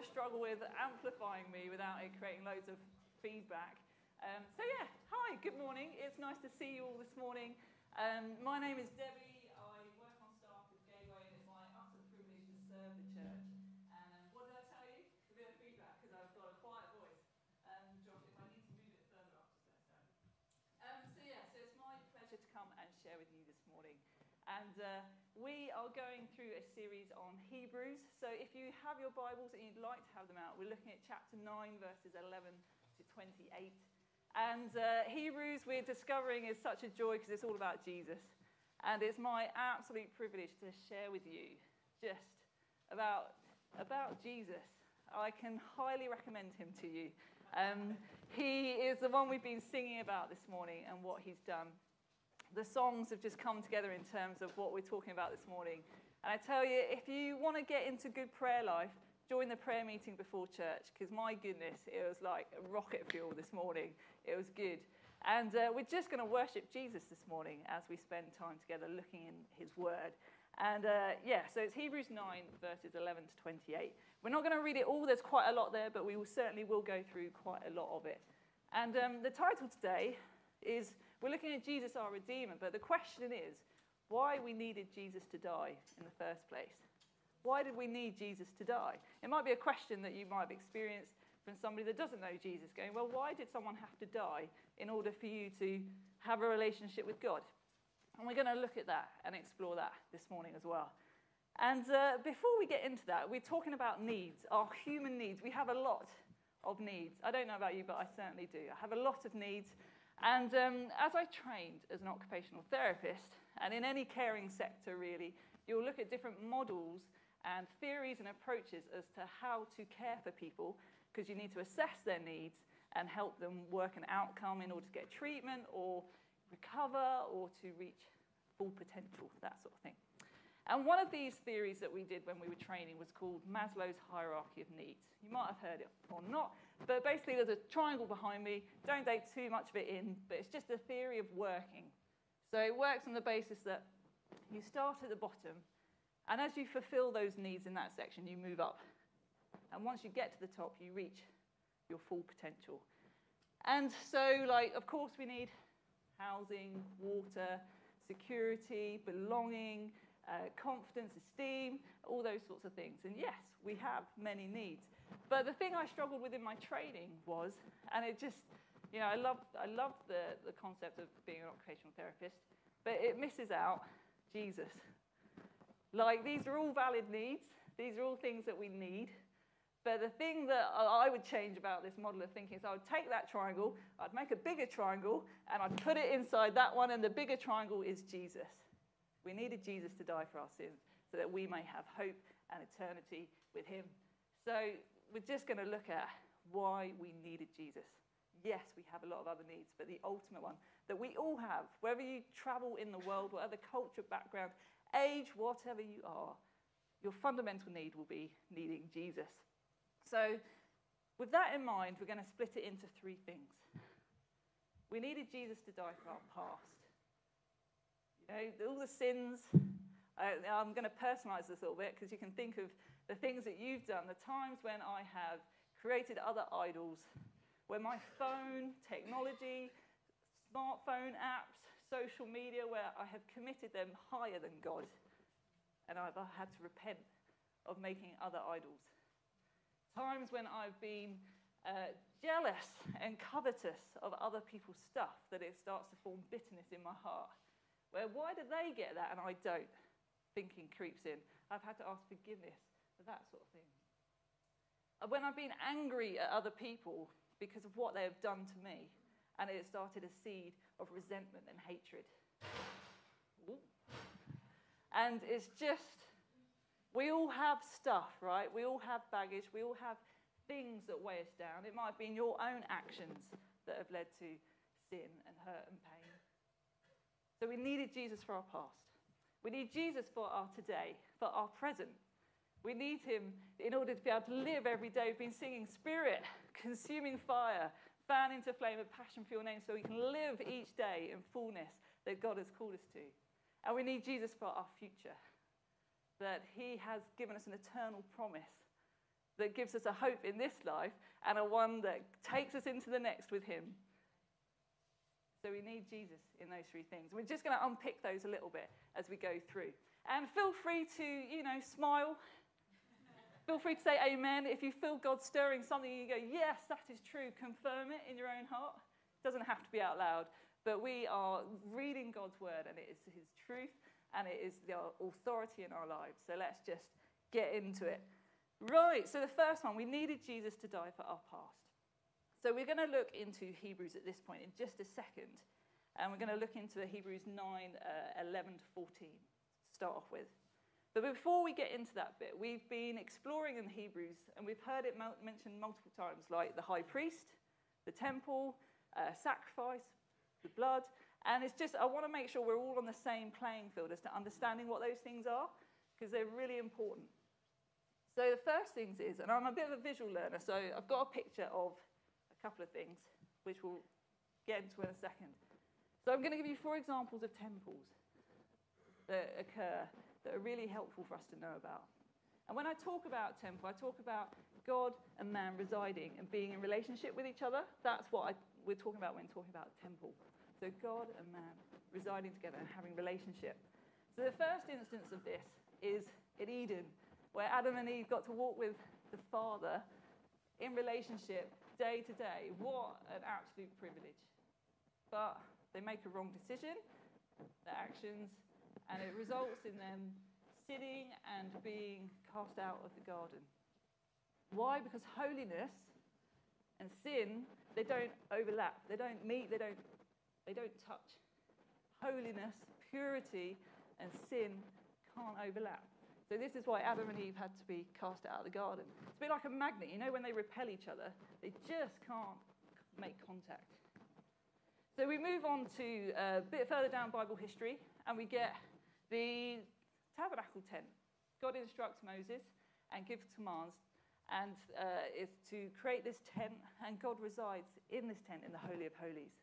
rather struggle with amplifying me without it creating loads of feedback. Um, so, yeah, hi, good morning. It's nice to see you all this morning. Um, my name is Debbie. I work on staff with Gateway, and it's my utter privilege to serve the church. And um, what did I tell you? A bit of feedback because I've got a quiet voice. Um, Josh, if I need to move it further up, just let know. Um, so, yeah, so it's my pleasure to come and share with you this morning. And uh, we are going through a series on Hebrews. So if you have your Bibles and you'd like to have them out, we're looking at chapter 9, verses 11 to 28. And uh, Hebrews, we're discovering, is such a joy because it's all about Jesus. And it's my absolute privilege to share with you just about, about Jesus. I can highly recommend him to you. Um, he is the one we've been singing about this morning and what he's done the songs have just come together in terms of what we're talking about this morning. And I tell you, if you want to get into good prayer life, join the prayer meeting before church, because my goodness, it was like rocket fuel this morning. It was good. And uh, we're just going to worship Jesus this morning as we spend time together looking in his word. And uh, yeah, so it's Hebrews 9, verses 11 to 28. We're not going to read it all, there's quite a lot there, but we will certainly will go through quite a lot of it. And um, the title today is we're looking at Jesus, our Redeemer, but the question is why we needed Jesus to die in the first place. Why did we need Jesus to die? It might be a question that you might have experienced from somebody that doesn't know Jesus, going, Well, why did someone have to die in order for you to have a relationship with God? And we're going to look at that and explore that this morning as well. And uh, before we get into that, we're talking about needs, our human needs. We have a lot of needs. I don't know about you, but I certainly do. I have a lot of needs. And um, as I trained as an occupational therapist, and in any caring sector really, you'll look at different models and theories and approaches as to how to care for people because you need to assess their needs and help them work an outcome in order to get treatment or recover or to reach full potential, that sort of thing. And one of these theories that we did when we were training was called Maslow's hierarchy of needs. You might have heard it or not, but basically, there's a triangle behind me. Don't take too much of it in, but it's just a theory of working. So it works on the basis that you start at the bottom, and as you fulfill those needs in that section, you move up. And once you get to the top, you reach your full potential. And so, like, of course, we need housing, water, security, belonging, uh, confidence, esteem, all those sorts of things. And yes, we have many needs. But the thing I struggled with in my training was, and it just, you know, I love, I love the, the concept of being an occupational therapist, but it misses out Jesus. Like, these are all valid needs, these are all things that we need. But the thing that I would change about this model of thinking is I would take that triangle, I'd make a bigger triangle, and I'd put it inside that one, and the bigger triangle is Jesus. We needed Jesus to die for our sins so that we may have hope and eternity with him. So we're just going to look at why we needed Jesus. Yes, we have a lot of other needs, but the ultimate one that we all have, wherever you travel in the world, whatever culture, background, age, whatever you are, your fundamental need will be needing Jesus. So, with that in mind, we're going to split it into three things. We needed Jesus to die for our past. Know, all the sins. I, I'm going to personalize this a little bit because you can think of the things that you've done, the times when I have created other idols, where my phone, technology, smartphone apps, social media, where I have committed them higher than God, and I've had to repent of making other idols. Times when I've been uh, jealous and covetous of other people's stuff, that it starts to form bitterness in my heart. Where why do they get that and I don't? Thinking creeps in. I've had to ask forgiveness for that sort of thing. Uh, when I've been angry at other people because of what they have done to me, and it started a seed of resentment and hatred. Ooh. And it's just, we all have stuff, right? We all have baggage. We all have things that weigh us down. It might have been your own actions that have led to sin and hurt and pain. So we needed Jesus for our past. We need Jesus for our today, for our present, we need him in order to be able to live every day. We've been singing Spirit, consuming fire, fan into flame of passion for your name so we can live each day in fullness that God has called us to. And we need Jesus for our future, that he has given us an eternal promise that gives us a hope in this life and a one that takes us into the next with Him. So we need Jesus in those three things. We're just going to unpick those a little bit as we go through. And feel free to, you know, smile. feel free to say amen. If you feel God stirring something, you go, yes, that is true. Confirm it in your own heart. It doesn't have to be out loud. But we are reading God's word, and it is His truth, and it is the authority in our lives. So let's just get into it. Right, so the first one, we needed Jesus to die for our past. So we're going to look into Hebrews at this point in just a second. And we're going to look into Hebrews 9, uh, 11 to 14 to start off with. But before we get into that bit, we've been exploring in Hebrews, and we've heard it mentioned multiple times, like the high priest, the temple, uh, sacrifice, the blood. And it's just, I want to make sure we're all on the same playing field as to understanding what those things are, because they're really important. So the first things is, and I'm a bit of a visual learner, so I've got a picture of couple of things, which we'll get into in a second. So I'm going to give you four examples of temples that occur that are really helpful for us to know about. And when I talk about temple, I talk about God and man residing and being in relationship with each other. That's what I, we're talking about when talking about temple. So God and man residing together and having relationship. So the first instance of this is in Eden, where Adam and Eve got to walk with the Father in relationship day to day. What an absolute privilege. But they make a wrong decision, their actions, and it results in them sitting and being cast out of the garden. Why? Because holiness and sin, they don't overlap. They don't meet, they don't, they don't touch. Holiness, purity, and sin can't overlap. So this is why Adam and Eve had to be cast out of the garden. It's a bit like a magnet. You know, when they repel each other, they just can't make contact. So we move on to a bit further down Bible history, and we get the tabernacle tent. God instructs Moses and gives commands, and uh, is to create this tent, and God resides in this tent in the Holy of Holies.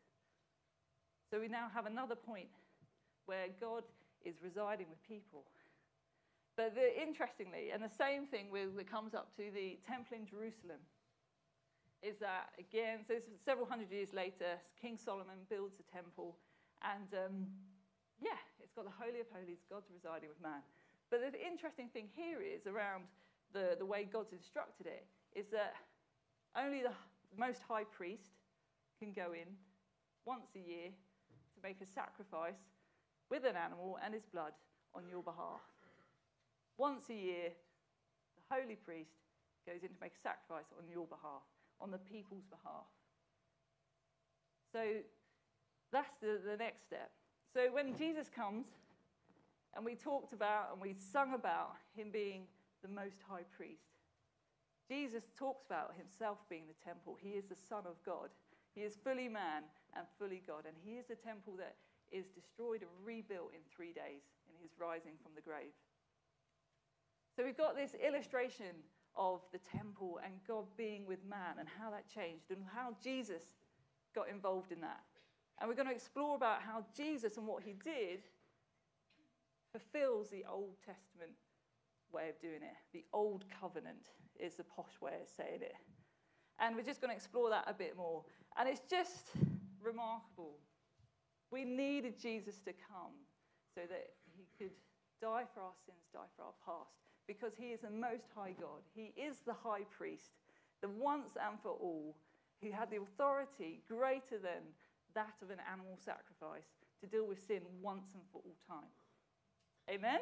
So we now have another point where God is residing with people. But the, interestingly, and the same thing with, that comes up to the temple in Jerusalem, is that again, so several hundred years later, King Solomon builds a temple, and um, yeah, it's got the Holy of Holies, God's residing with man. But the interesting thing here is around the, the way God's instructed it, is that only the most high priest can go in once a year to make a sacrifice with an animal and his blood on your behalf. Once a year, the holy priest goes in to make a sacrifice on your behalf, on the people's behalf. So that's the, the next step. So when Jesus comes, and we talked about and we sung about him being the most high priest, Jesus talks about himself being the temple. He is the Son of God. He is fully man and fully God. And he is the temple that is destroyed and rebuilt in three days in his rising from the grave. So we've got this illustration of the temple and God being with man and how that changed and how Jesus got involved in that. And we're going to explore about how Jesus and what he did fulfills the Old Testament way of doing it. The Old Covenant is the posh way of saying it. And we're just going to explore that a bit more. And it's just remarkable. We needed Jesus to come so that he could die for our sins, die for our past because he is the most high God. He is the high priest, the once and for all, who had the authority greater than that of an animal sacrifice to deal with sin once and for all time. Amen?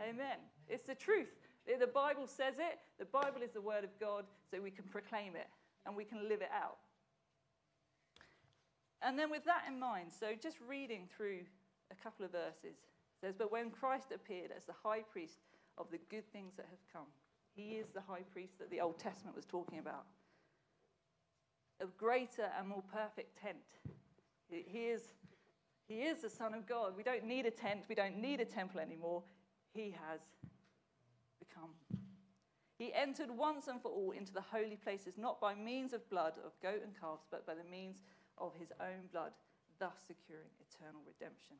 Amen. Amen. It's the truth. The Bible says it. The Bible is the word of God, so we can proclaim it and we can live it out. And then, with that in mind, so just reading through a couple of verses, says, But when Christ appeared as the high priest of the good things that have come. He is the high priest that the Old Testament was talking about. A greater and more perfect tent. He is, he is the Son of God. We don't need a tent, we don't need a temple anymore. He has become. He entered once and for all into the holy places, not by means of blood of goat and calves, but by the means of his own blood, thus securing eternal redemption.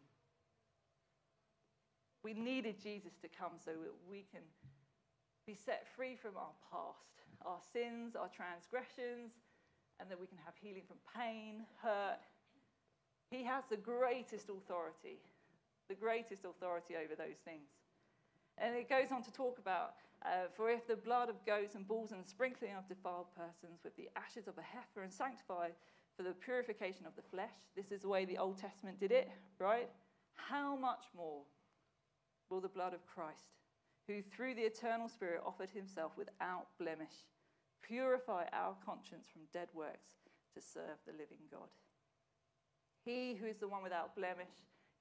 We needed Jesus to come so that we can be set free from our past, our sins, our transgressions, and that we can have healing from pain, hurt. He has the greatest authority, the greatest authority over those things. And it goes on to talk about uh, for if the blood of goats and bulls and sprinkling of defiled persons with the ashes of a heifer and sanctify for the purification of the flesh, this is the way the Old Testament did it, right? How much more will the blood of Christ, who through the eternal Spirit offered himself without blemish, purify our conscience from dead works to serve the living God? He who is the one without blemish,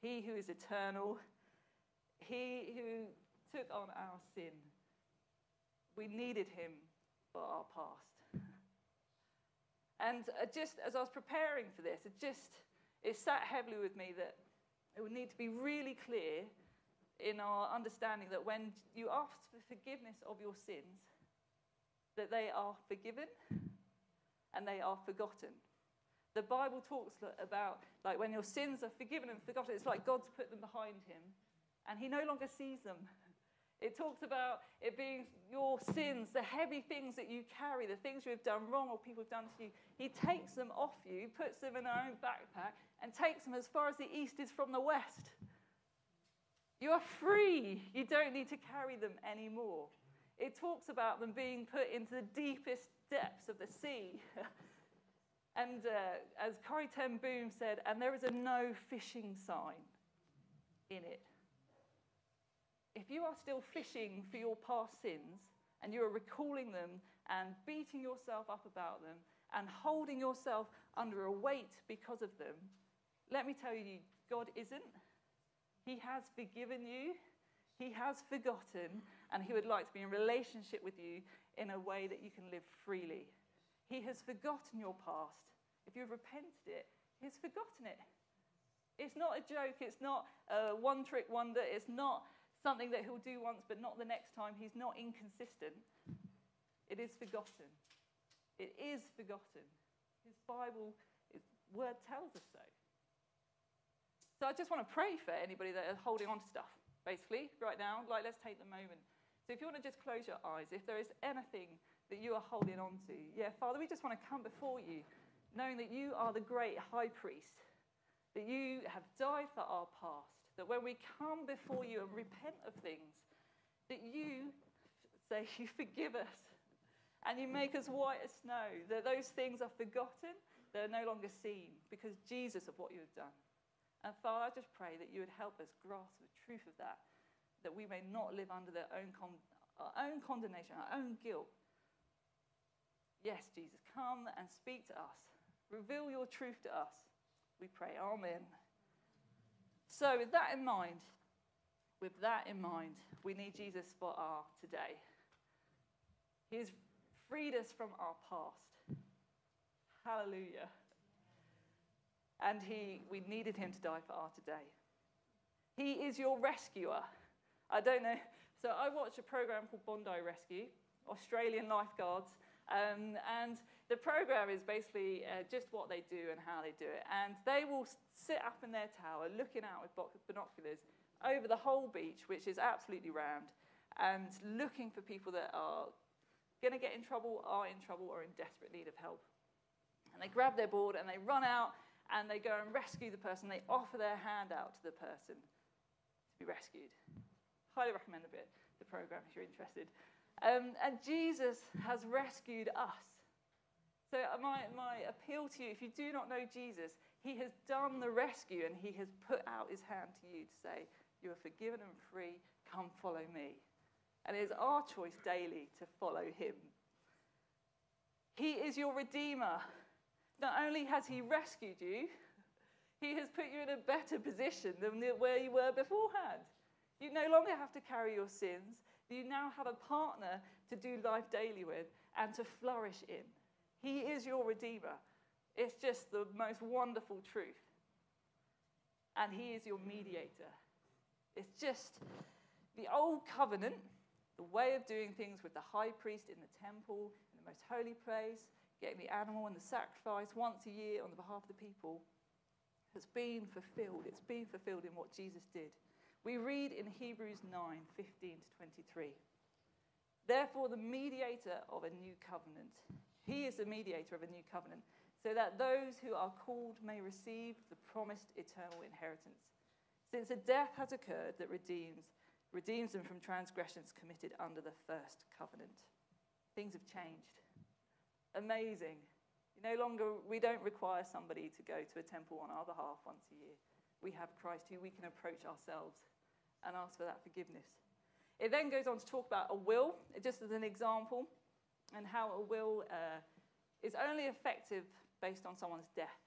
he who is eternal, he who took on our sin. We needed him for our past. And uh, just as I was preparing for this, it just it sat heavily with me that it would need to be really clear in our understanding that when you ask for forgiveness of your sins, that they are forgiven and they are forgotten. The Bible talks about like when your sins are forgiven and forgotten, it's like God's put them behind him and he no longer sees them. It talks about it being your sins, the heavy things that you carry, the things you have done wrong or people have done to you. He takes them off you, puts them in our own backpack, and takes them as far as the east is from the west. You are free. You don't need to carry them anymore. It talks about them being put into the deepest depths of the sea. and uh, as Corrie Ten Boom said, and there is a no fishing sign in it if you are still fishing for your past sins and you are recalling them and beating yourself up about them and holding yourself under a weight because of them, let me tell you, God isn't. He has forgiven you, He has forgotten, and He would like to be in relationship with you in a way that you can live freely. He has forgotten your past. If you've repented it, He's forgotten it. It's not a joke, it's not a one trick wonder, it's not something that he'll do once but not the next time. He's not inconsistent. It is forgotten. It is forgotten. His Bible, his word tells us so. So I just want to pray for anybody that is holding on to stuff, basically, right now. Like, let's take the moment. So if you want to just close your eyes, if there is anything that you are holding on to, yeah, Father, we just want to come before you, knowing that you are the great high priest, that you have died for our past that when we come before you and repent of things, that you say you forgive us and you make us white as snow, that those things are forgotten, they're no longer seen because Jesus of what you have done. And Father, I just pray that you would help us grasp the truth of that, that we may not live under their own con- our own condemnation, our own guilt. Yes, Jesus, come and speak to us. Reveal your truth to us. We pray, Amen. So, with that in mind, with that in mind, we need Jesus for our today. He's freed us from our past. Hallelujah. And he, we needed him to die for our today. He is your rescuer. I don't know. So I watch a program called Bondi Rescue, Australian lifeguards. Um, and the program is basically uh, just what they do and how they do it. And they will sit up in their tower looking out with binoculars over the whole beach, which is absolutely round, and looking for people that are going to get in trouble, are in trouble, or in desperate need of help. And they grab their board and they run out and they go and rescue the person. They offer their hand out to the person to be rescued. Highly recommend a bit the program if you're interested. Um, and Jesus has rescued us. So, uh, my, my appeal to you if you do not know Jesus, he has done the rescue and he has put out his hand to you to say, You are forgiven and free, come follow me. And it is our choice daily to follow him. He is your redeemer. Not only has he rescued you, he has put you in a better position than where you were beforehand. You no longer have to carry your sins. You now have a partner to do life daily with and to flourish in. He is your Redeemer. It's just the most wonderful truth. And He is your mediator. It's just the old covenant, the way of doing things with the high priest in the temple, in the most holy place, getting the animal and the sacrifice once a year on the behalf of the people, has been fulfilled. It's been fulfilled in what Jesus did. We read in Hebrews 9 15 to 23. Therefore, the mediator of a new covenant. He is the mediator of a new covenant, so that those who are called may receive the promised eternal inheritance. Since a death has occurred that redeems, redeems them from transgressions committed under the first covenant. Things have changed. Amazing. No longer, we don't require somebody to go to a temple on our behalf once a year. We have Christ who we can approach ourselves and ask for that forgiveness. It then goes on to talk about a will, just as an example, and how a will uh, is only effective based on someone's death.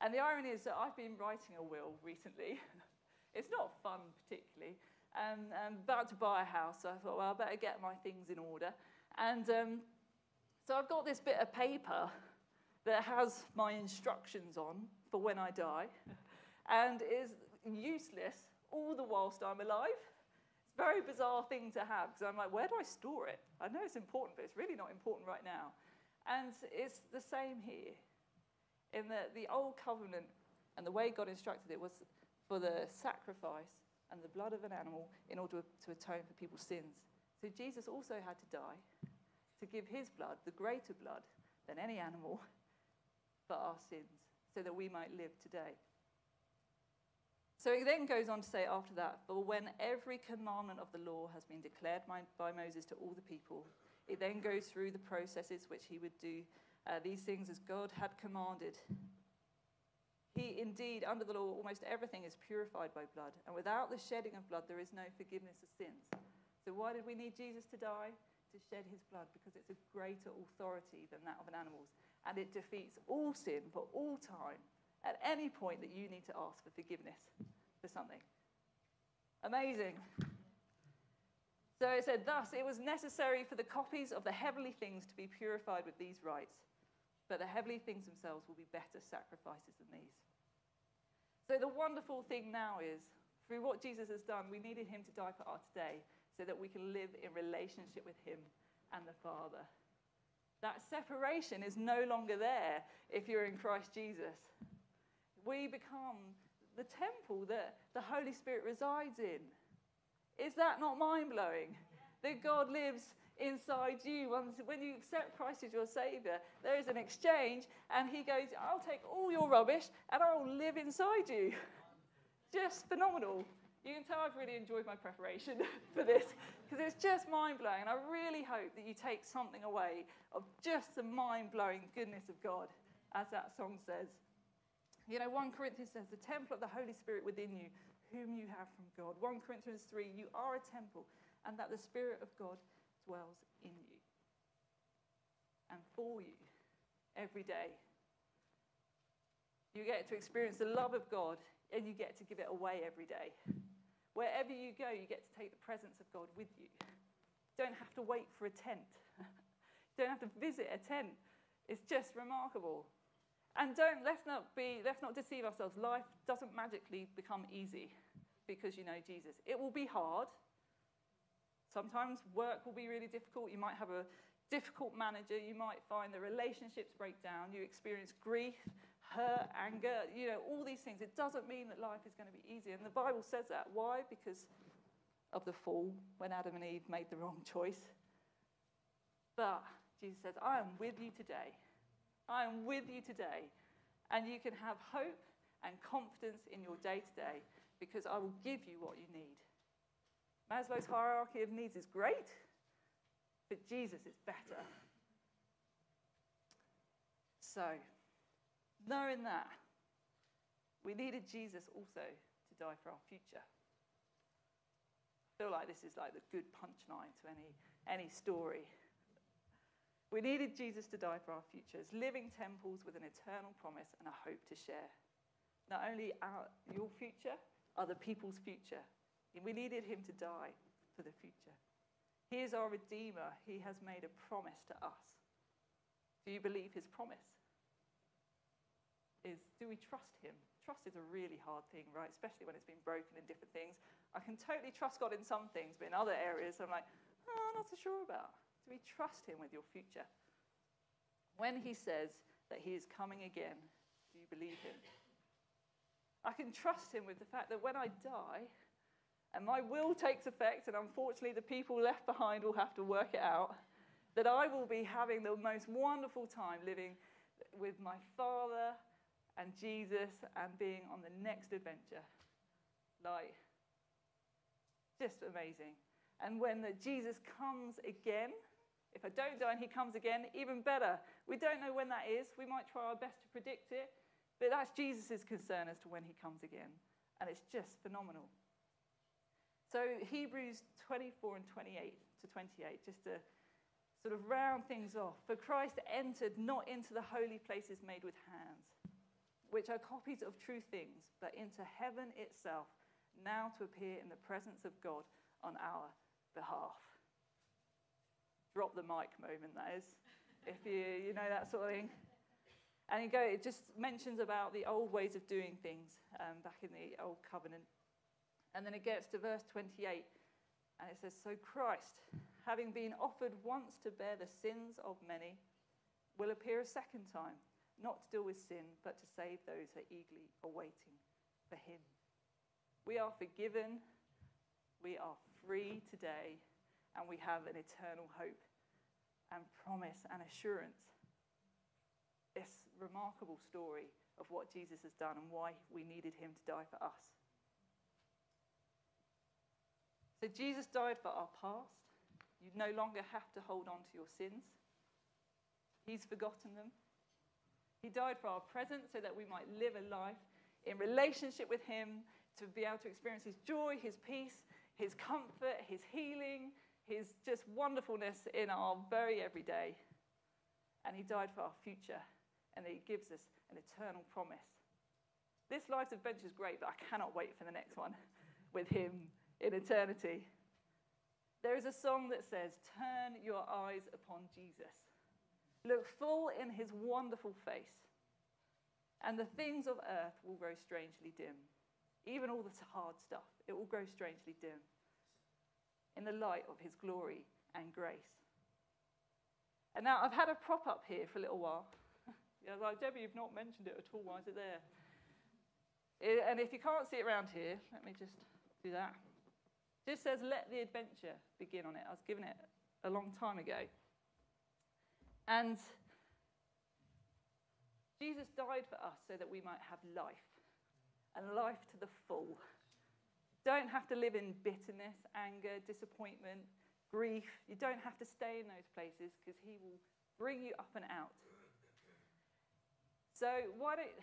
And the irony is that I've been writing a will recently. it's not fun, particularly. Um, I'm about to buy a house, so I thought, well, I better get my things in order. And um, so I've got this bit of paper that has my instructions on for when I die and is useless all the whilst I'm alive It's a very bizarre thing to have because I'm like, where do I store it? I know it's important, but it's really not important right now. And it's the same here, in that the old covenant and the way God instructed it was for the sacrifice and the blood of an animal in order to atone for people's sins. So Jesus also had to die to give his blood, the greater blood than any animal, for our sins, so that we might live today. So it then goes on to say after that, for when every commandment of the law has been declared by, by Moses to all the people, it then goes through the processes which he would do uh, these things as God had commanded. He indeed, under the law, almost everything is purified by blood, and without the shedding of blood, there is no forgiveness of sins. So, why did we need Jesus to die? To shed his blood, because it's a greater authority than that of an animal's, and it defeats all sin for all time at any point that you need to ask for forgiveness for something. Amazing. So it said, Thus, it was necessary for the copies of the heavenly things to be purified with these rites, but the heavenly things themselves will be better sacrifices than these. So the wonderful thing now is, through what Jesus has done, we needed him to die for our today so that we can live in relationship with him and the Father. That separation is no longer there if you're in Christ Jesus we become the temple that the Holy Spirit resides in. Is that not mind blowing? That God lives inside you. Once, When you accept Christ as your Savior, there is an exchange, and He goes, I'll take all your rubbish and I'll live inside you. Just phenomenal. You can tell I've really enjoyed my preparation for this because it's just mind blowing. And I really hope that you take something away of just the mind blowing goodness of God, as that song says. You know, 1 Corinthians says, the temple of the Holy Spirit within you, whom you have from God. 1 Corinthians 3, you are a temple, and that the Spirit of God dwells in you and for you every day. You get to experience the love of God, and you get to give it away every day. Wherever you go, you get to take the presence of God with you. Don't have to wait for a tent. you don't have to visit a tent. It's just remarkable. And don't let's not be let's not deceive ourselves. Life doesn't magically become easy because you know Jesus. It will be hard. Sometimes work will be really difficult. You might have a difficult manager. You might find the relationships break down. You experience grief, hurt, anger, you know, all these things. It doesn't mean that life is going to be easy. And the Bible says that. Why? Because of the fall when Adam and Eve made the wrong choice. But Jesus says, I am with you today. I am with you today. And you can have hope and confidence in your day to day because I will give you what you need. Maslow's hierarchy of needs is great, but Jesus is better. So, knowing that, we needed Jesus also to die for our future. I feel like this is like the good punchline to any, any story. We needed Jesus to die for our futures, living temples with an eternal promise and a hope to share. Not only our, your future, other people's future. We needed him to die for the future. He is our Redeemer. He has made a promise to us. Do you believe his promise? Is do we trust him? Trust is a really hard thing, right? Especially when it's been broken in different things. I can totally trust God in some things, but in other areas, I'm like, oh, I'm not so sure about. Do we trust him with your future? When he says that he is coming again, do you believe him? I can trust him with the fact that when I die, and my will takes effect, and unfortunately, the people left behind will have to work it out, that I will be having the most wonderful time living with my Father and Jesus and being on the next adventure. Like, just amazing. And when the Jesus comes again, if I don't die and he comes again, even better. We don't know when that is. We might try our best to predict it, but that's Jesus' concern as to when he comes again. And it's just phenomenal. So, Hebrews 24 and 28 to 28, just to sort of round things off. For Christ entered not into the holy places made with hands, which are copies of true things, but into heaven itself, now to appear in the presence of God on our behalf. Drop the mic moment, that is, if you, you know that sort of thing. And you go, it just mentions about the old ways of doing things um, back in the old covenant. And then it gets to verse 28, and it says, So Christ, having been offered once to bear the sins of many, will appear a second time, not to deal with sin, but to save those who are eagerly awaiting for him. We are forgiven, we are free today, and we have an eternal hope and promise and assurance. This remarkable story of what Jesus has done and why we needed him to die for us. So Jesus died for our past. You no longer have to hold on to your sins. He's forgotten them. He died for our present so that we might live a life in relationship with Him, to be able to experience His joy, His peace, His comfort, His healing, His just wonderfulness in our very everyday. And He died for our future, and He gives us an eternal promise. This life's adventure is great, but I cannot wait for the next one with Him in eternity. There is a song that says, Turn your eyes upon Jesus. Look full in his wonderful face, and the things of earth will grow strangely dim. Even all the hard stuff, it will grow strangely dim in the light of his glory and grace. And now I've had a prop up here for a little while. yeah, like, Debbie, you've not mentioned it at all. Why is it there? It, and if you can't see it around here, let me just do that. Just says, let the adventure begin on it. I was given it a long time ago. And Jesus died for us so that we might have life, and life to the full. Don't have to live in bitterness, anger, disappointment, grief. You don't have to stay in those places because He will bring you up and out. So, why don't,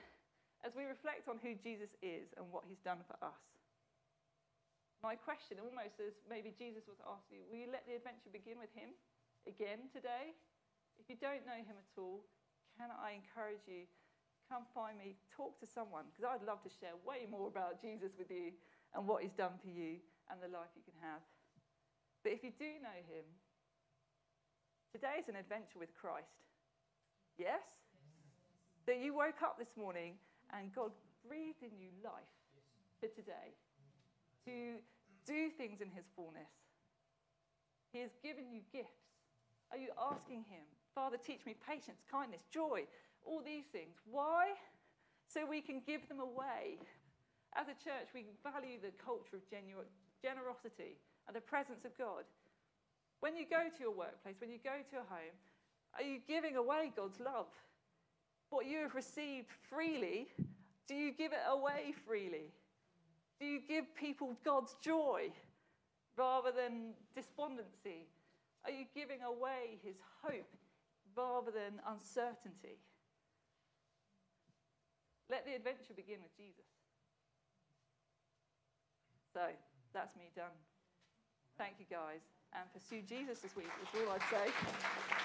as we reflect on who Jesus is and what He's done for us, my question almost is maybe Jesus was asking will you let the adventure begin with him again today? If you don't know him at all, can I encourage you, come find me, talk to someone, because I'd love to share way more about Jesus with you and what he's done for you and the life you can have. But if you do know him, today is an adventure with Christ. Yes? That you woke up this morning and God breathed in you life for today. To do things in his fullness. He has given you gifts. Are you asking him, Father, teach me patience, kindness, joy, all these things? Why? So we can give them away. As a church, we value the culture of genu- generosity and the presence of God. When you go to your workplace, when you go to a home, are you giving away God's love? What you have received freely, do you give it away freely? Do you give people God's joy rather than despondency? Are you giving away his hope rather than uncertainty? Let the adventure begin with Jesus. So that's me done. Thank you, guys. And pursue Jesus this week, is all I'd say.